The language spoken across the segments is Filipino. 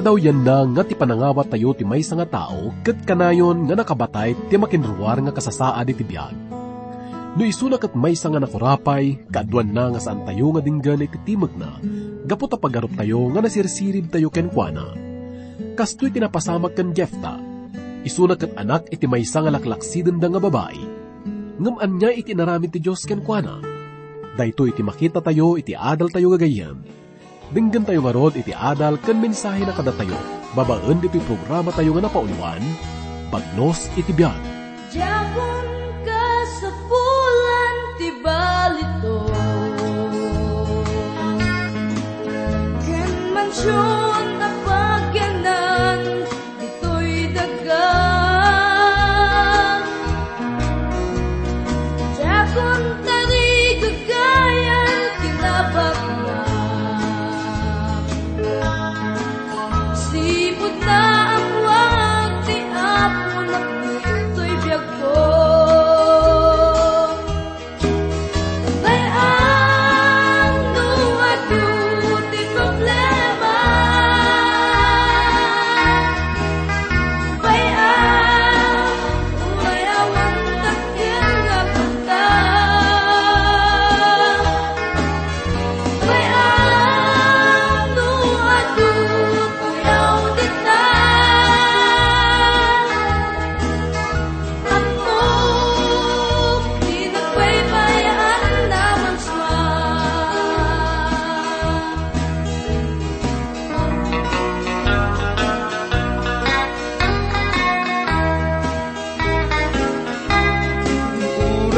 kadaw yan na nga ti panangawat tayo ti may nga tao, kat kanayon nga nakabatay ti makinruwar nga kasasaad iti biyag. No isuna kat may nga nakurapay, kaadwan na nga saan tayo nga dinggan iti timag na, gapo ta pagarup tayo nga nasirsirib tayo ken kuana. Kastoy tinapasamag kan Jefta, isuna kat anak iti may nga laklaksiden da nga babae. Ngam niya iti naramid ti Diyos ken kuana. Dayto iti makita tayo iti adal tayo gagayan, Dinggan tayo nga rod iti adal kan mensahe na kada tayo. Babaan iti programa tayo nga napauluan, Bagnos iti biyan. Diabon ka sa pulan ti balito mansyon na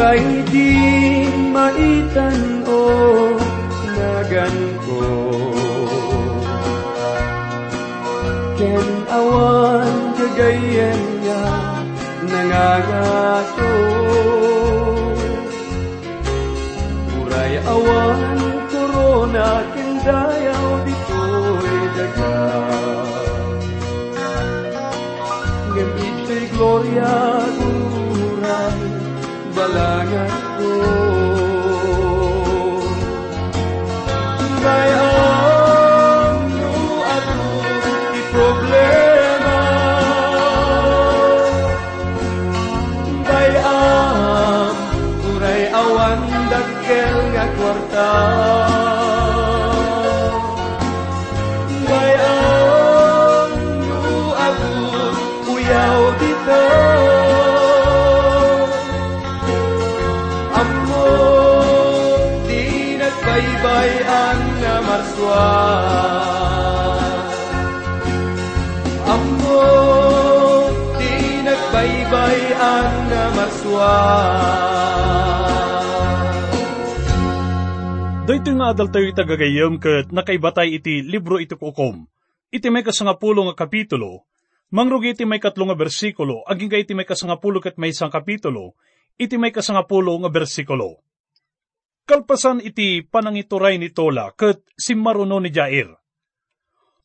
Uray di maitan o nagan ko. Ken awan kagayan niya nangangaso Uray awan korona ken dayaw dito'y daga. Ngem gloria uray awan dakkel nga kwarta Bayang no ako uyaw dito Amo di nagbaybayan na marswa Amo di nagbaybayan na marswa Dito nga adal tayo itagagayam kat nakaibatay iti libro iti kukom. Iti may kasangapulo nga kapitulo, mangrugi iti may katlo nga bersikulo, aging ka iti may kasangapulo kat may isang kapitulo, iti may kasangapulo nga bersikulo. Kalpasan iti panangituray ni Tola kat simaruno ni Jair.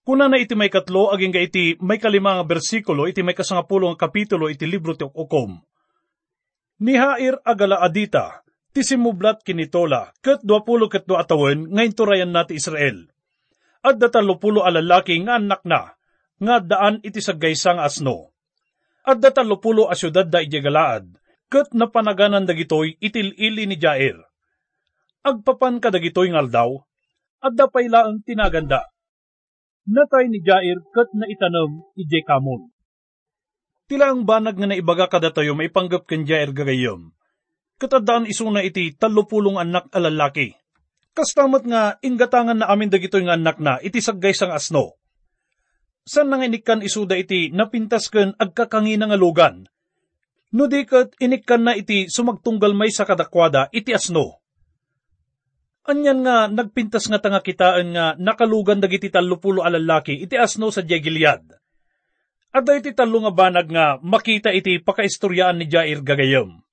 Kuna na iti may katlo, aging ka iti may kalima nga bersikulo, iti may kasangapulo nga kapitulo, iti libro ti ukom. Ni Hair agala adita, ti simublat kinitola, kat duapulo kat duatawan, ngayon turayan nati Israel. At datalupulo alalaki nga anak na, nga daan iti saggaysang asno. At datalupulo a syudad da ijagalaad, kat napanaganan dagitoy itil-ili ni Jair. Agpapan ka dagitoy ngaldaw, at dapaylaan tinaganda. Natay ni Jair kat na itanam ije kamon. Tila ang banag nga naibaga kada tayo may panggap kan Jair gagayom. Katadaan isuna iti talupulong anak alalaki. Kastamat nga inggatangan na amin dagitoy nga anak na iti saggay sang asno. San nang inikan isuda iti napintas ken agkakangi nga lugan. No di kat inikkan na iti sumagtunggal may sa kadakwada iti asno. Anyan nga nagpintas nga tanga kitaan nga nakalugan dagiti talupulo alalaki iti asno sa Gilead. Adda iti talo nga banag nga makita iti pakaistoryaan ni Jair gagayom.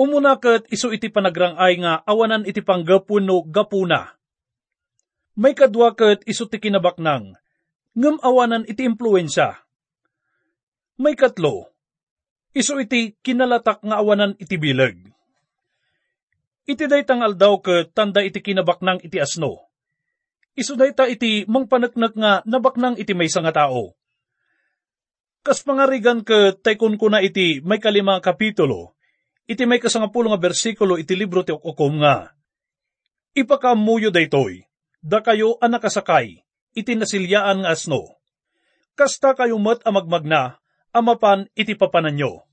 Umuna kat iso iti panagrangay nga awanan iti panggapuno gapuna. May kadwa kat iso ti kinabaknang, ngam awanan iti impluensya. May katlo, iso iti kinalatak nga awanan iti bilag. Iti day tangal daw kat tanda iti kinabaknang iti asno. Isuday ta iti mangpanaknak nga nabaknang iti may nga tao. Kas pangarigan ka taykon ko na iti may kalima kapitulo, iti may kasangapulo nga bersikulo iti libro ti okukom nga. Ipakamuyo daytoy, da kayo anakasakay, iti nasilyaan nga asno. Kasta kayo mat amagmagna, amapan iti papananyo.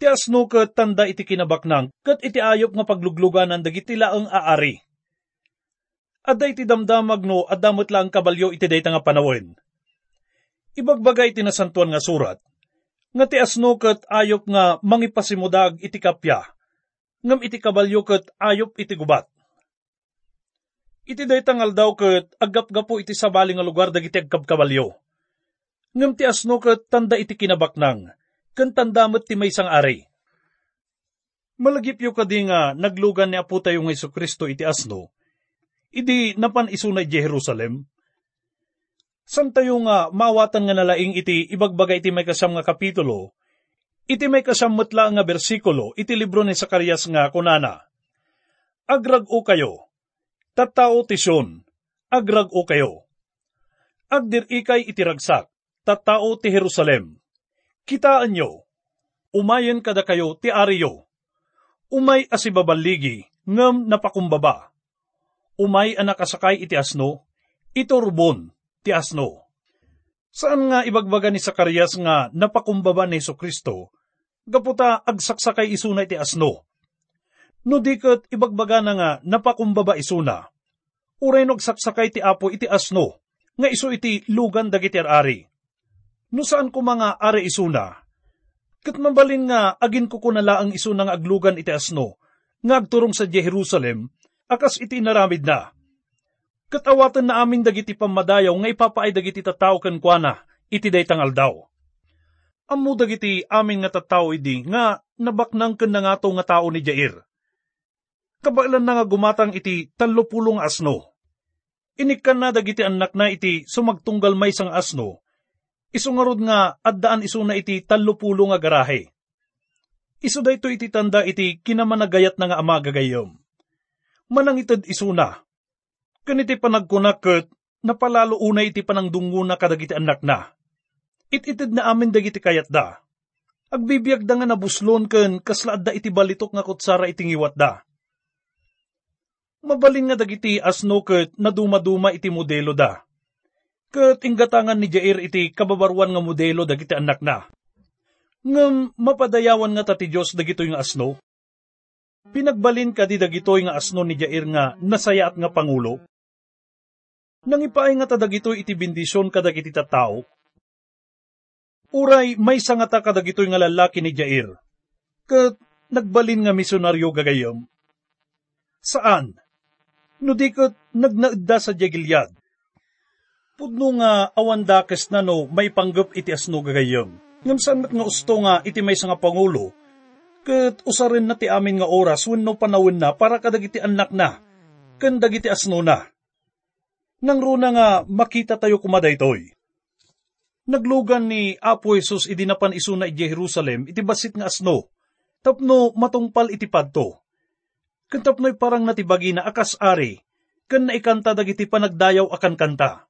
Ti asno kat tanda iti kinabaknang, kat iti ayop nga paglugluganan dagiti laang aari. Adda iti damdamag no, adamot lang kabalyo iti dayta nga panawin Ibagbagay iti nasantuan nga surat, nga ti asno ket ayop nga mangipasimudag iti kapya, ngam iti kabalyo ket ayop iti gubat. Iti daytangal daw ket aggapgapo iti sabali nga lugar dagiti agkabkabalyo. Ngam ti asno ket tanda iti kinabaknang, ken tandamot ti may sang ari. Malagip yu kadi nga naglugan ni Apo tayo nga Iso Kristo iti asno, idi napan isunay Jerusalem, San tayo nga mawatan nga nalaing iti ibagbagay iti may kasam nga kapitulo, iti may kasam matla nga bersikulo, iti libro ni Sakarias nga kunana. Agrag o kayo, tattao tisyon, agrag o kayo. Agdir ikay iti ragsak, tattao ti Jerusalem. Kitaan nyo, umayen kada kayo ti ariyo. Umay asibabaligi, ngam napakumbaba. Umay anak asakay iti asno, ito rubon, ti asno. Saan nga ibagbaga ni Sakarias nga napakumbaba ni Iso Kristo, gaputa agsaksakay isuna iti asno. No diket ibagbaga na nga napakumbaba isuna. Uray nagsaksakay ti apo iti asno, nga iso iti lugan dagiti ari. No saan ko mga ari isuna? Kat mabalin nga agin ko kunala ang isuna nga aglugan iti asno, nga agturong sa Jerusalem, akas iti naramid na Katawatan na amin dagiti pamadayaw nga ipapaay dagiti tataw ken kuana, iti daytangal daw. Ammo dagiti amin nga tataw idi nga nabaknang ken nga nga tao ni Jair. Kabailan na nga gumatang iti talupulong asno. Inikan na dagiti anak na iti sumagtunggal may sang asno. Isungarod nga addaan iso na iti talupulong nga garahe. Iso dayto iti tanda iti kinamanagayat na nga ama gagayom. Manang itad isuna, Kaniti panagkunakot, napalalo unay iti panangdungo na kadagiti anak na. Ititid na amin dagiti kayat da. Agbibiyag da nga nabuslon ken kaslaad da iti balitok nga kutsara itingiwat da. Mabalin nga dagiti asno ket naduma-duma iti modelo da. Ket inggatangan ni Jair iti kababarwan nga modelo dagiti anak na. Ngem mapadayawan nga tati Diyos dagitoy nga asno. Pinagbalin ka di dagitoy nga asno ni Jair nga nasayaat nga pangulo nang ipaay nga tadagitoy iti bendisyon kadag iti tattao. Uray, may sangata kadagitoy nga lalaki ni Jair. Kat nagbalin nga misyonaryo gagayom. Saan? No di kat nagnaadda sa Jagiliad. Pudno nga awan dakes na no may panggap iti asno gagayom. Ngam saan nga usto nga iti may nga pangulo, kat usarin na ti amin nga oras wenno panawin na para kadagiti anak na, kan dagiti asno na nang runa nga makita tayo kumadaytoy. Naglugan ni Apo Jesus idinapan isuna iti Jerusalem iti basit nga asno, tapno matungpal iti padto. Kan tapno'y parang natibagi na akas ari, kan naikanta dagiti panagdayaw akan kanta.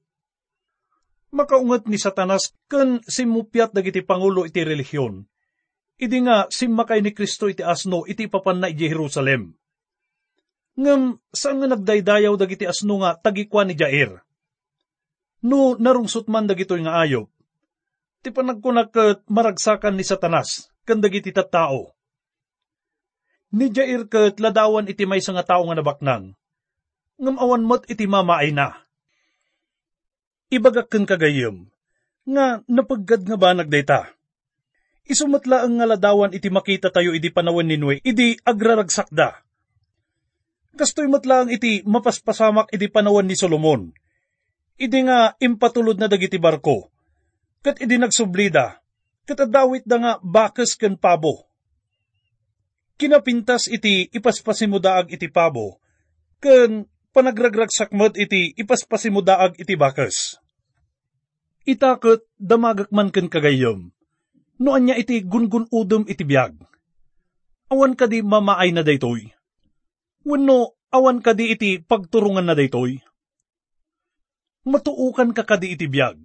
Makaungat ni Satanas kan simupyat dagiti pangulo iti relihiyon. Idi nga simmakay ni Kristo iti asno iti papan na Jerusalem ngam saan nga nagdaydayaw dagiti asno nga tagikwa ni Jair. No narungsot man dagitoy nga ayop, ti panagkunak ket maragsakan ni Satanas, kan dagiti tattao. Ni Jair ket ladawan iti may nga tao nga nabaknang, ngam awan mat iti mamaay na. Ibagak ken kagayem, nga napaggad nga ba nagdayta. Isumatla ang nga ladawan iti makita tayo idi panawan ni Nue, idi agraragsak da Kastoy matlang iti mapaspasamak iti panawan ni Solomon. Idi nga impatulod na dagiti barko. Kat idi nagsublida. Kat adawit da nga bakas ken pabo. Kinapintas iti ipaspasimudaag iti pabo. Ken panagragragsakmad iti ipaspasimudaag iti bakas. Itakot damagak man ken kagayom. Noan niya iti gungun udom iti biyag. Awan ka di mamaay na daytoy Wenno, awan ka di iti pagturungan na daytoy. matuukan ka kadi iti biyag.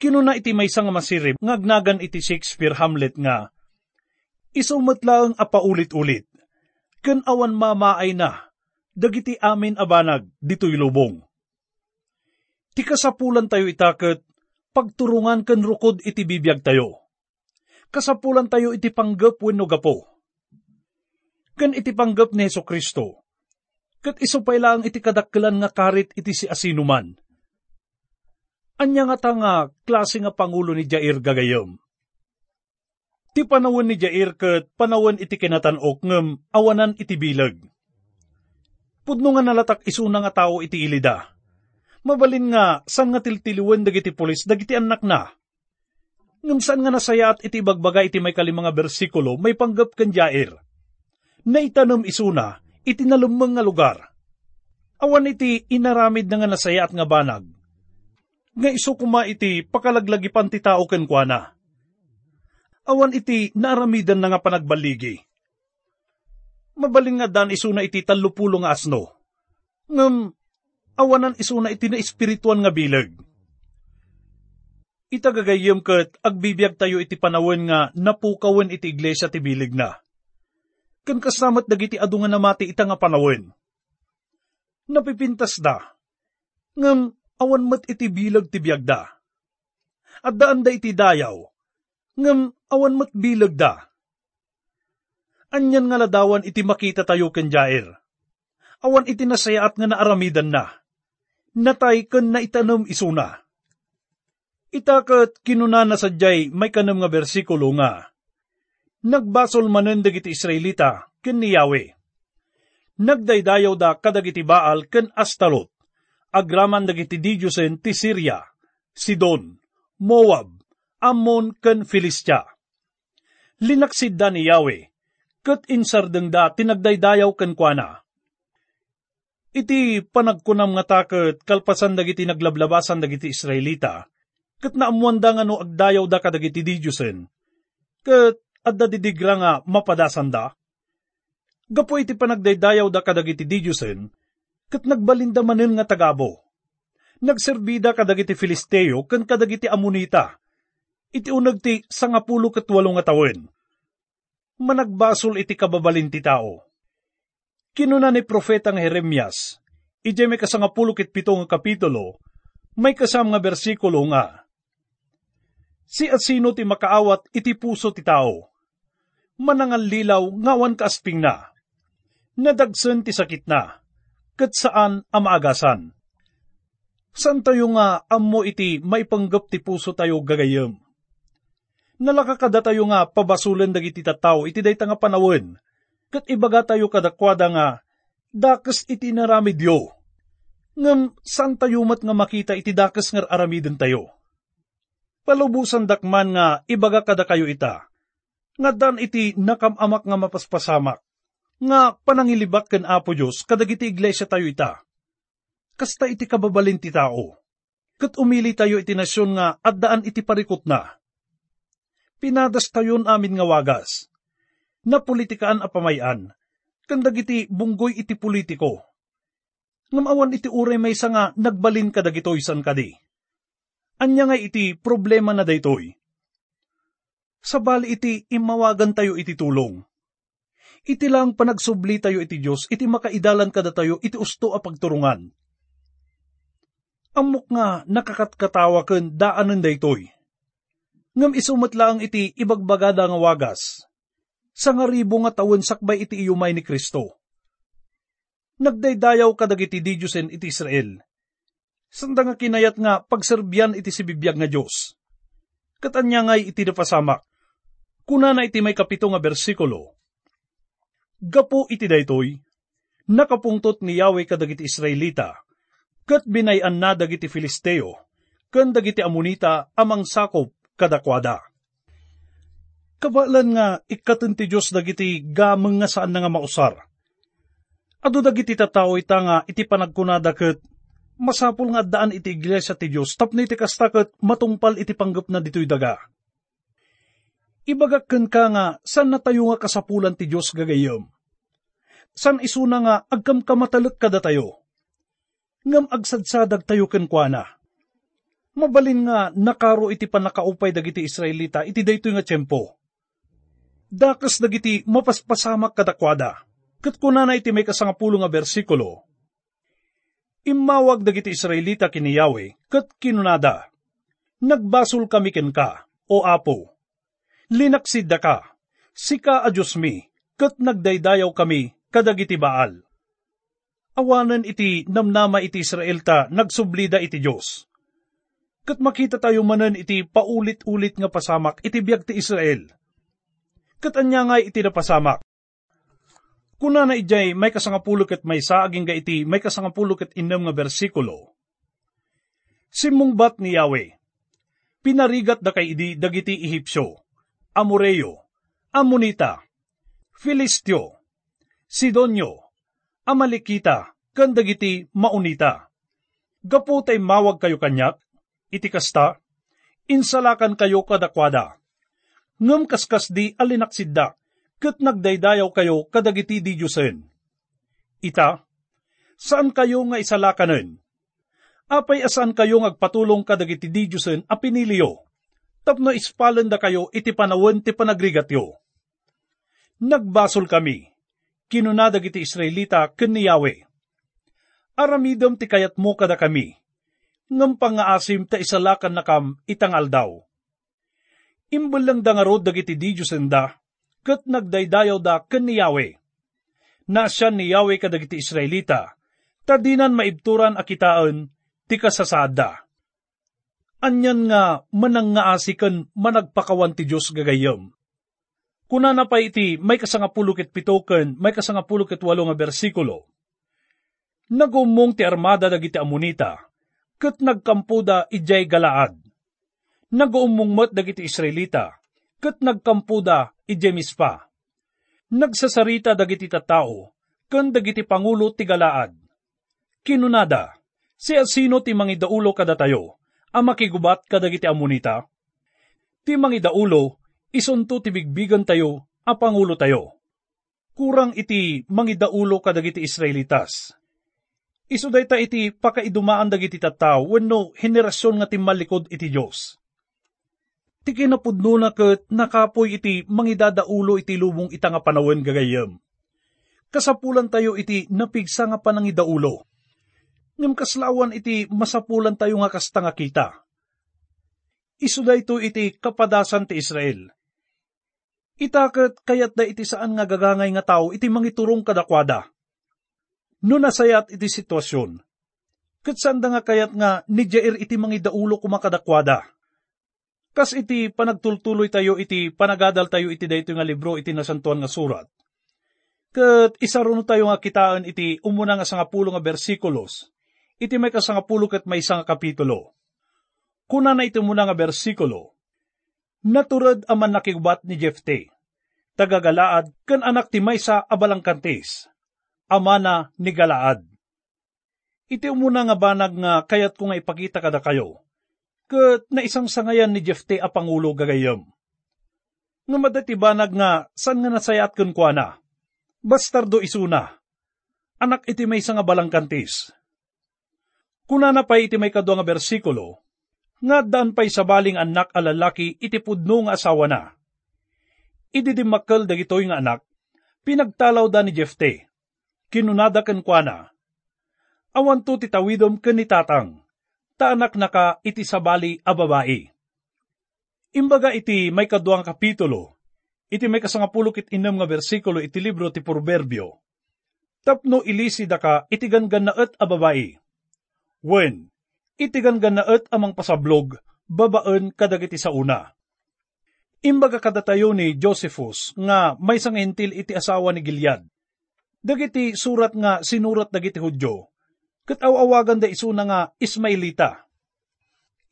Kinuna iti may nga masirib, ngagnagan iti Shakespeare Hamlet nga, isumat lang apaulit-ulit, ken awan mamaay na, dagiti amin abanag, dito'y lubong. Ti kasapulan tayo itaket, pagturungan ken rukod iti bibiyag tayo. Kasapulan tayo iti panggap wenno gapo. Ken iti panggap ni Heso Kristo. Kat iso pa lang iti kadakkelan nga karit iti si asinuman Anya nga ta nga klase nga pangulo ni Jair gagayom. Ti panawon ni Jair ket panawon iti kinatanok ngem awanan iti bilag. Pudno nga nalatak isuna nga tao iti ilida. Mabalin nga san nga tiltiliwen dagiti pulis dagiti anak na. San nga nasayat iti bagbaga iti may kalimanga bersikulo may panggap kan Jair. Naitanom isuna iti nalumeng nga lugar. Awan iti inaramid na nga nasayat nga banag nga iso kuma iti pakalaglagipan ti tao ken kuana. Awan iti naaramidan na nga panagbaligi. Mabaling nga dan isuna iti talupulo nga asno. Ngam, awanan isuna iti na espirituan nga bilag. Itagagayem ket agbibiyag tayo iti panawin nga napukawen iti iglesia ti bilig na. Kan kasamat dagiti adu nga namati ita nga panawin. Napipintas da. Ngam, awan mat iti bilag ti biyagda. At daan da iti dayaw, ngam awan mat bilag da. Anyan nga ladawan iti makita tayo ken jair. Awan iti nasayaat nga naaramidan na. Natay ken na itanom isuna. Itakat kinuna na sadyay may kanam nga bersikulo nga. Nagbasol manen dagiti Israelita ken ni Yahweh. Nagdaydayaw da kadagiti Baal ken Astalot agraman dagiti Diyosen ti Syria, Sidon, Moab, Ammon ken Filistia. Linaksid da ni Yahweh, ket insardeng da tinagdaydayaw ken kuana. Iti panagkunam nga taket kalpasan dagiti naglablabasan dagiti Israelita, ket naamuan da nga no agdayaw da kadagiti Diyosen, ket adda didigra nga mapadasan da. Gapo iti panagdaydayaw da kadagiti Diyosen, kat nagbalinda manen nga tagabo. Nagserbida kadagiti Filisteo kan kadagiti Amonita. Iti unag ti sangapulo kat walong nga tawen. Managbasol iti kababalin ti tao. Kinuna ni Profeta nga Jeremias, ije may kasangapulo kit pito nga kapitulo, may kasam nga bersikulo nga. Si asino ti makaawat iti puso ti tao. Manangal lilaw ngawan kaasping na. Nadagsen ti sakit na kat saan amaagasan. San tayo nga ammo iti maipanggap ti puso tayo gagayem. Nalakakada tayo nga pabasulan dagiti tataw iti day nga panawin, kat ibaga tayo kadakwada nga dakas iti narami Diyo. Ngam san tayo mat nga makita iti dakas nga aramiden tayo. Palubusan dakman nga ibaga kada kayo ita, nga dan iti nakamamak nga mapaspasamak nga panangilibak ken Apo Diyos kadagiti iglesia tayo ita. Kasta iti kababalin ti tao. Kat umili tayo iti nasyon nga addaan iti parikot na. Pinadas tayon amin nga wagas. Na politikaan a pamayan, kandagiti bunggoy iti politiko. Ngamawan iti uray may nga nagbalin kadagitoy san kadi. Anya nga iti problema na daytoy. Sabali iti imawagan tayo iti tulong iti lang panagsubli tayo iti Diyos, iti makaidalan kada tayo, iti usto a pagturungan. Amok nga nakakatkatawa ken daanan daytoy. Ngam isumat lang iti ibagbagada nga wagas. Sa nga ribo nga tawen sakbay iti iyumay ni Kristo. Nagdaydayaw kadagiti di Diyosen iti Israel. Sanda nga kinayat nga pagserbyan iti sibibiyag nga Diyos. Katanya ngay iti napasamak. Kuna na iti may kapito nga bersikulo, Gapo iti daytoy, nakapungtot ni Yahweh kadagiti Israelita, kat binayan na dagiti Filisteo, kan dagiti Amonita amang sakop kadakwada. Kabalan nga ikatan ti Diyos dagiti gameng nga saan nga mausar. Ado dagiti tataw ita nga iti panagkunada ket masapul nga daan iti iglesia ti Diyos tapno iti kastakot matungpal iti panggap na dito'y daga. Ibagakken ka nga, san na tayo nga kasapulan ti Diyos gagayom? San isuna nga agkam kamatalag kada tayo? ngam agsadsadag tayo kenkwana. Mabalin nga nakaro iti panakaupay dagiti Israelita iti daytoy nga tiyempo. Dakas dagiti mapaspasamak kadakwada. Kat kunana iti may kasangapulo nga bersikulo. Imawag dagiti Israelita kini Yahweh, kat kinunada. Nagbasol kami ken ka, o apo. Linaksid da ka, sika a Diyos mi, kat nagdaydayaw kami, kadagiti baal. Awanan iti namnama iti Israel ta, nagsublida iti Diyos. Kat makita tayo manan iti paulit-ulit nga pasamak, iti biyag ti Israel. Kat anya nga iti napasamak. Kuna na ijay may kasangapulo ket may saaging ga iti may kasangapulo ket innem nga bersikulo. Simungbat ni Yahweh. Pinarigat da kay idi dagiti Ehipsyo, Amoreo, Amonita, Filistyo, Sidonyo, Amalekita, kan dagiti Maunita. Gapo tay mawag kayo kanyak, iti kasta, insalakan kayo kadakwada. Ngam kaskas di alinaksidda, kat nagdaydayaw kayo kadagiti di Diyosen. Ita, saan kayo nga isalakanen? Apay asan kayo ngagpatulong kadagiti di Diyosen a piniliyo? Tapno ispalan da kayo iti panawan ti panagrigatyo. Nagbasol kami, kinunadag iti Israelita ken ni Yahweh. Aramidom ti kayat mo kada kami, ngam pangaasim ta isalakan na kam itangal daw. Imbal lang dagiti di Diyosen da, kat nagdaydayaw da ken ni Yahweh. Na siya ni Yahweh kadagiti Israelita, tadinan maibturan akitaan, ti kasasada. Anyan nga manang nga asikan managpakawan ti Diyos gagayam. Kuna na pa iti may kasangapulukit pitoken, may kasangapulukit walo nga bersikulo. Nagumong ti armada dagiti amunita, kat nagkampuda ijay galaad. Nagumong mat dagiti Israelita, kat nagkampuda ijemis pa. Nagsasarita dagiti tattao, kan dagiti pangulo ti galaad. Kinunada, si asino ti mangidaulo kada tayo, ang makigubat kadagiti amunita? Ti mangidaulo, isunto ti bigbigan tayo, a pangulo tayo. Kurang iti mangidaulo kadagiti Israelitas. Isuday ta iti pakaidumaan dagiti tattao wenno henerasyon nga timmalikod iti Dios ti kinapudno na ket nakapoy iti mangidadaulo iti lubong ita nga panawen gagayam. Kasapulan tayo iti napigsa nga panangidaulo. Ngem kaslawan iti masapulan tayo nga kasta nga kita. Isuda ito iti kapadasan ti Israel. Itaket kayat da iti saan nga gagangay nga tao iti mangiturong kadakwada. No nasayat iti sitwasyon. Ket sanda nga kayat nga ni Jair iti mangidaulo kumakadakwada Kas iti panagtultuloy tayo iti panagadal tayo iti dayto nga libro iti nasantuan nga surat. Kat isaruno tayo nga kitaan iti umuna nga sangapulo nga bersikulos, iti may kasangapulo kat may isang kapitulo. Kuna na iti muna nga bersikulo, Naturad aman nakigubat ni Jefte, tagagalaad kan anak ti maysa abalang kantis, amana ni Galaad. Iti umuna nga banag nga kayat ko nga ipakita kada kayo, kat na isang sangayan ni Jefte a Pangulo gagayam. Nga madatibanag nga, san nga nasayat kun kwa? Bastardo isuna. Anak iti may nga balang kantis. Kuna na pa iti may kadwa nga bersikulo, nga daan pa'y sabaling anak a iti pudno nga asawa na. Ididimakkel dagitoy nga anak, pinagtalaw da ni Jefte. Kinunada ken kwa na. Awan to titawidom ken ni tatang taanak naka iti sabali a babae. Imbaga iti may kaduang kapitulo, iti may kasangapulok it inam nga bersikulo iti libro ti Proverbio. Tapno ilisi da ka iti ganganaet a babae. Wen, iti ganganaet amang pasablog, babaan kadagiti sa una. Imbaga kadatayo ni Josephus nga may sangintil iti asawa ni Gilead. Dagiti surat nga sinurat dagiti Hudyo, kat awawagan da iso na nga Ismailita.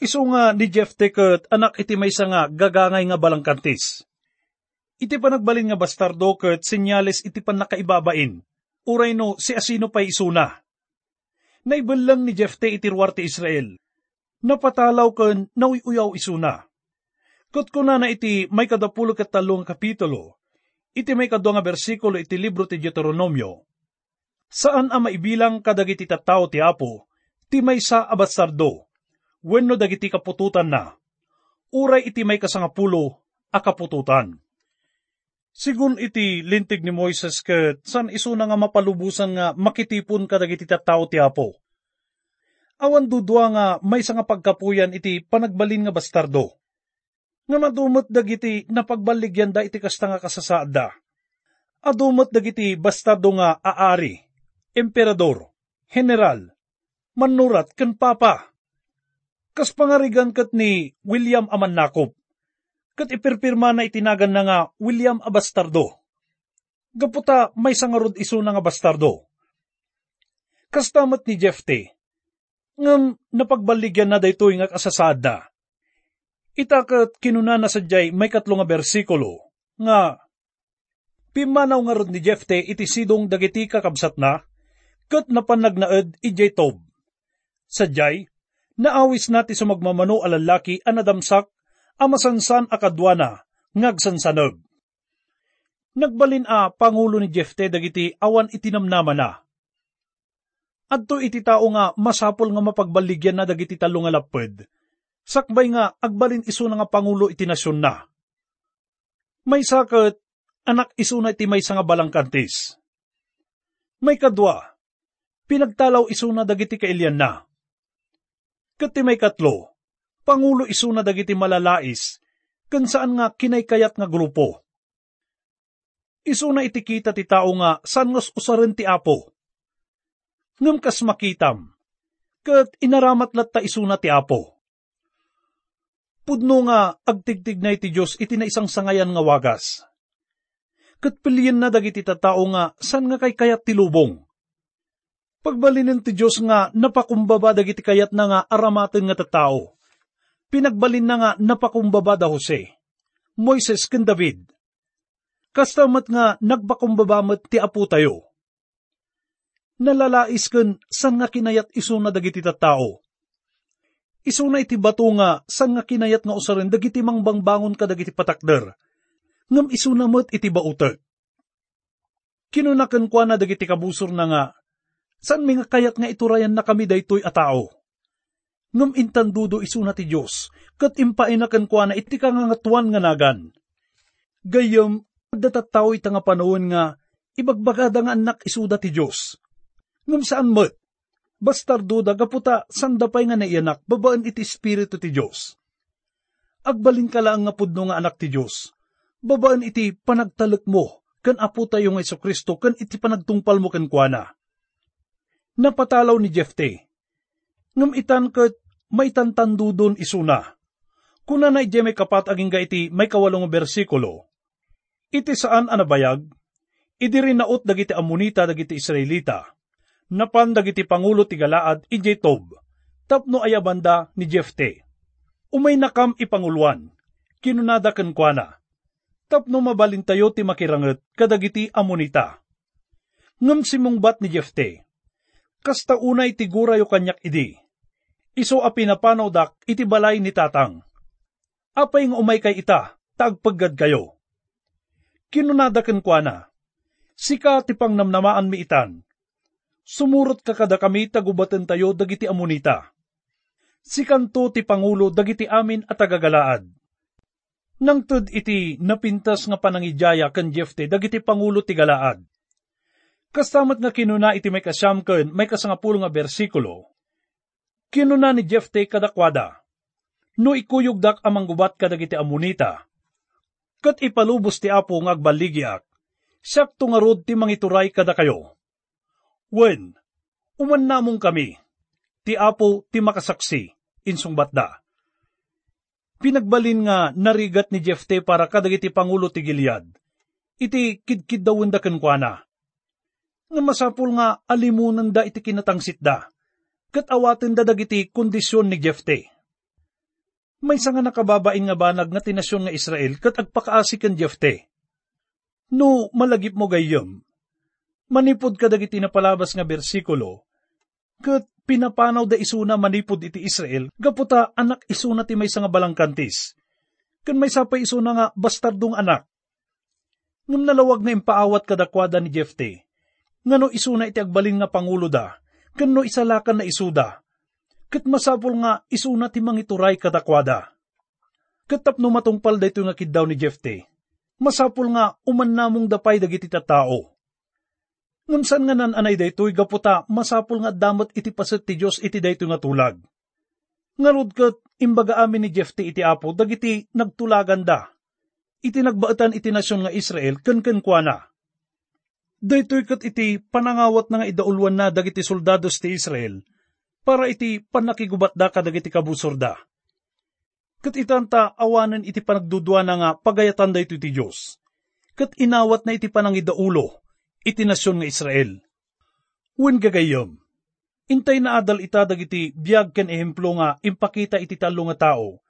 Iso nga ni Jeff Ticket anak iti may nga gagangay nga balangkantis. Iti pa nagbalin nga bastardo ket sinyales iti pan nakaibabain. Uray no si asino pa isuna. Naibalang ni Jefte iti ruwar ti Israel. Napatalaw ken nauyaw isuna. Kat kuna na iti may kadapulo ket talong kapitulo, iti may kadwa nga bersikulo iti libro ti Deuteronomio, Saan ang maibilang kadagiti tattao ti Apo, ti may sa abasardo, wenno dagiti kapututan na, uray iti may kasangapulo a kapututan. Sigun iti lintig ni Moises ket san iso na nga mapalubusan nga makitipon ka dagiti tattao ti Apo. Awan dudwa nga may nga pagkapuyan iti panagbalin nga bastardo. Nga madumot dagiti napagbaligyan da iti kasta nga kasasaada. Adumot dagiti bastardo nga aari, emperador, general, manurat ken papa. Kas pangarigan kat ni William Amannakop kat ipirpirma na itinagan na nga William a bastardo. Gaputa may sangarod iso na nga bastardo. Kastamat ni Jefte, ngam napagbaligyan na daytoy nga kasasada. Itakat kinuna na sadyay may katlo nga bersikulo, nga Pimanaw nga rod ni Jefte iti sidong dagiti kakabsat na, kat napanagnaed ijay tob. Sadyay, naawis nati sa magmamano alalaki anadamsak amasansan akadwana, ngagsansanag. Nagbalin a Pangulo ni Jefte dagiti awan itinamnama na. Adto iti tao nga masapol nga mapagbaligyan na dagiti talo nga laped. Sakbay nga agbalin iso nga Pangulo iti nasyon na. May sakit, anak iso na iti may nga balangkantis. May kadwa, pinagtalaw iso na dagiti kailyan na. Kati may katlo, Pangulo isuna dagiti malalais, kan saan nga kinaykayat nga grupo. Isuna itikita ti tao nga san ngas usaren ti apo. Ngam kas makitam, kat inaramat lat ta isuna ti apo. Pudno nga agtigtig na iti Diyos iti na isang sangayan nga wagas. Kat piliin na dagiti tao nga san nga kay kayat ti lubong. Pagbalinin ti Diyos nga napakumbaba dagiti kayat na nga aramaten nga tatao pinagbalin na nga napakumbaba da Jose, Moises ken David. Kastamat nga nagpakumbabamat ti apo tayo. Nalalais ken san nga kinayat iso na dagiti tao. Iso na iti bato nga san nga kinayat nga usaren dagiti mangbangbangon ka dagiti patakder. Ngam iso na met iti bautek. Kinunakan kwa na dagiti kabusor na nga san mi nga kayat nga iturayan na kami daytoy a tao ngam intandudo isuna ti Diyos, kat impainakan kwa na iti kangangatuan nga nagan. Gayam, datataw ita nga panahon nga, ibagbagada nga anak isuda ti Diyos. Ngam saan mo? Bastardo da gaputa sandapay nga naianak, babaan iti espiritu ti Diyos. Agbalin ka lang nga pudno nga anak ti Diyos. Babaan iti panagtalek mo, kan apo tayo nga Iso Kristo, kan iti panagtungpal mo kan kuana. Napatalaw ni Jefte. Ngam itan kat may tantandudon isuna. Kuna na ije may kapat aging ga iti may kawalong bersikulo. Iti saan anabayag? Idi rin naot dagiti amunita dagiti Israelita. Napan dagiti pangulo ti Galaad ije tob. Tapno ayabanda ni Jefte. Umay nakam ipanguluan. Kinunada ken kuana. Tapno mabalintayo ti makiranget kadagiti amunita. Ngam simungbat ni Jefte. Kasta unay tigura yo kanyak idi iso a pinapanaw dak iti balay ni tatang. Apay nga umay kay ita, tagpaggad kayo. Kinunadakan kwa na, sika ti pangnamnamaan mi itan. Sumurot ka kada kami tagubatan tayo dagiti amunita. Sikanto ti pangulo dagiti amin at tagagalaad. Nang tud iti napintas nga panangijaya kan Jefte dagiti pangulo ti galaad. Kastamat nga kinuna iti may kasyam may kasangapulo nga bersikulo, Kinuna ni Jefte kadakwada. No ikuyog dak amang gubat kadagiti amunita. Kat ipalubos ti apo ng agbaligyak. Sakto nga rod ti mangituray kada kayo. Wen, uman namong kami. Ti apo ti makasaksi. Insong batda. Pinagbalin nga narigat ni Jefte para kadagiti pangulo ti Gilead. Iti kidkid dawon da kenkwana. Nga masapul nga alimunan da iti kinatangsit da kat awaten da kondisyon ni Jefte. May nga nakababain nga banag nga tinasyon nga Israel kat agpakaasi kan Jefte. No, malagip mo gayom. Manipod ka dagiti napalabas nga bersikulo, kat pinapanaw da isuna manipod iti Israel, gaputa anak isuna ti may nga balangkantis. Kan may sapay isuna nga bastardong anak. Ngam nalawag na impaawat kadakwada ni Jefte, ngano isuna iti agbalin nga pangulo da, kano isalakan na isuda, Kat masapol nga isuna ti mangituray kadakwada. Katapno matungpal da nga kiddaw ni Jefte. Masapol nga uman namong dapay dagiti tao. Ngunsan nga nan anay daytoy gaputa masapol nga damot iti paset ti Dios iti daytoy nga tulag. Ngarud kat imbaga amin ni Jefte iti apo dagiti nagtulagan da. Iti nagbaatan iti nasyon nga Israel ken ken kuana. Daytoy kat iti panangawat na nga idaulwan na dagiti soldados ti Israel para iti panakigubat da kadagiti kabusor da. Kat itanta awanan iti panagdudwa na nga pagayatan da ito ti Diyos. Kat inawat na iti panangidaulo, iti nasyon nga Israel. Wen gagayom, intay na adal itadag iti biyag ken ehemplo nga impakita iti talo nga tao,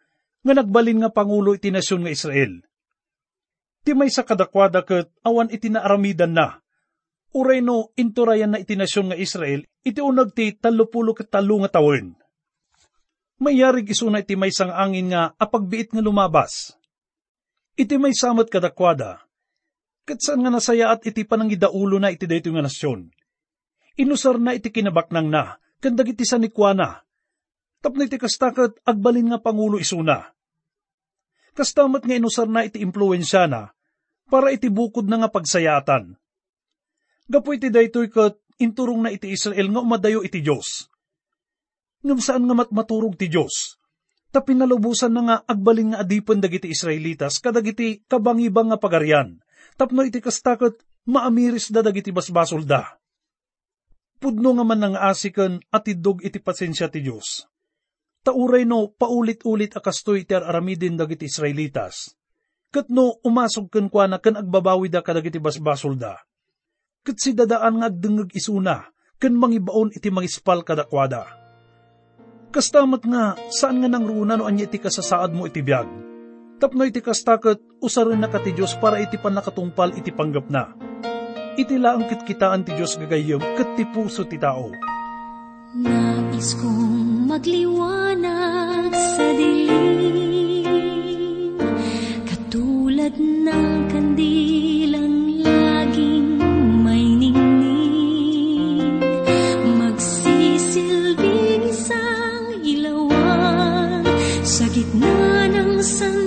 nga nagbalin nga pangulo iti nasyon nga Israel. Ti may sa kadakwada ket awan iti naaramidan na, uray no inturayan na iti nasyon nga Israel, iti unag ti talupulo ket talo nga tawen. Mayarig isuna iti may sang angin nga apagbiit nga lumabas. Iti may samat kadakwada, ket saan nga nasaya at iti panangidaulo na iti dayto nga nasyon. Inusar na iti kinabaknang na, kandag iti sanikwana. Tapno iti kastakat agbalin nga pangulo isuna. Kastamat nga inusar na iti impluensya na, para iti bukod na nga pagsayatan. Gapo iti daytoy kat inturong na iti Israel nga umadayo iti Diyos. Ngam saan nga matmaturog ti Diyos? Ta pinalubusan na nga agbalin nga adipan dagiti Israelitas kadagiti kabangibang nga pagarian. Tapno iti kastakot maamiris da dagiti basbasol da. Pudno nga man nang asikan at idog iti pasensya ti Diyos. Tauray no paulit-ulit akastoy iti aramidin dagiti Israelitas. Kat no umasog ken kwa na ken agbabawi da kadagiti basbasol da. Kat si dadaan nga agdengeg isuna ken mangibaon iti mangispal kadakwada Kastamat nga, saan nga nang runa no anya iti kasasaad mo iti biyag? Tapno iti kastakot, usarin na ka ti Diyos para iti panakatungpal iti panggap na. Iti laang kitkitaan ti Diyos gagayom, kat ti puso ti tao. Nais kong magliwanag sa dilim Katulad ng kandila Sa gitna ng sandalan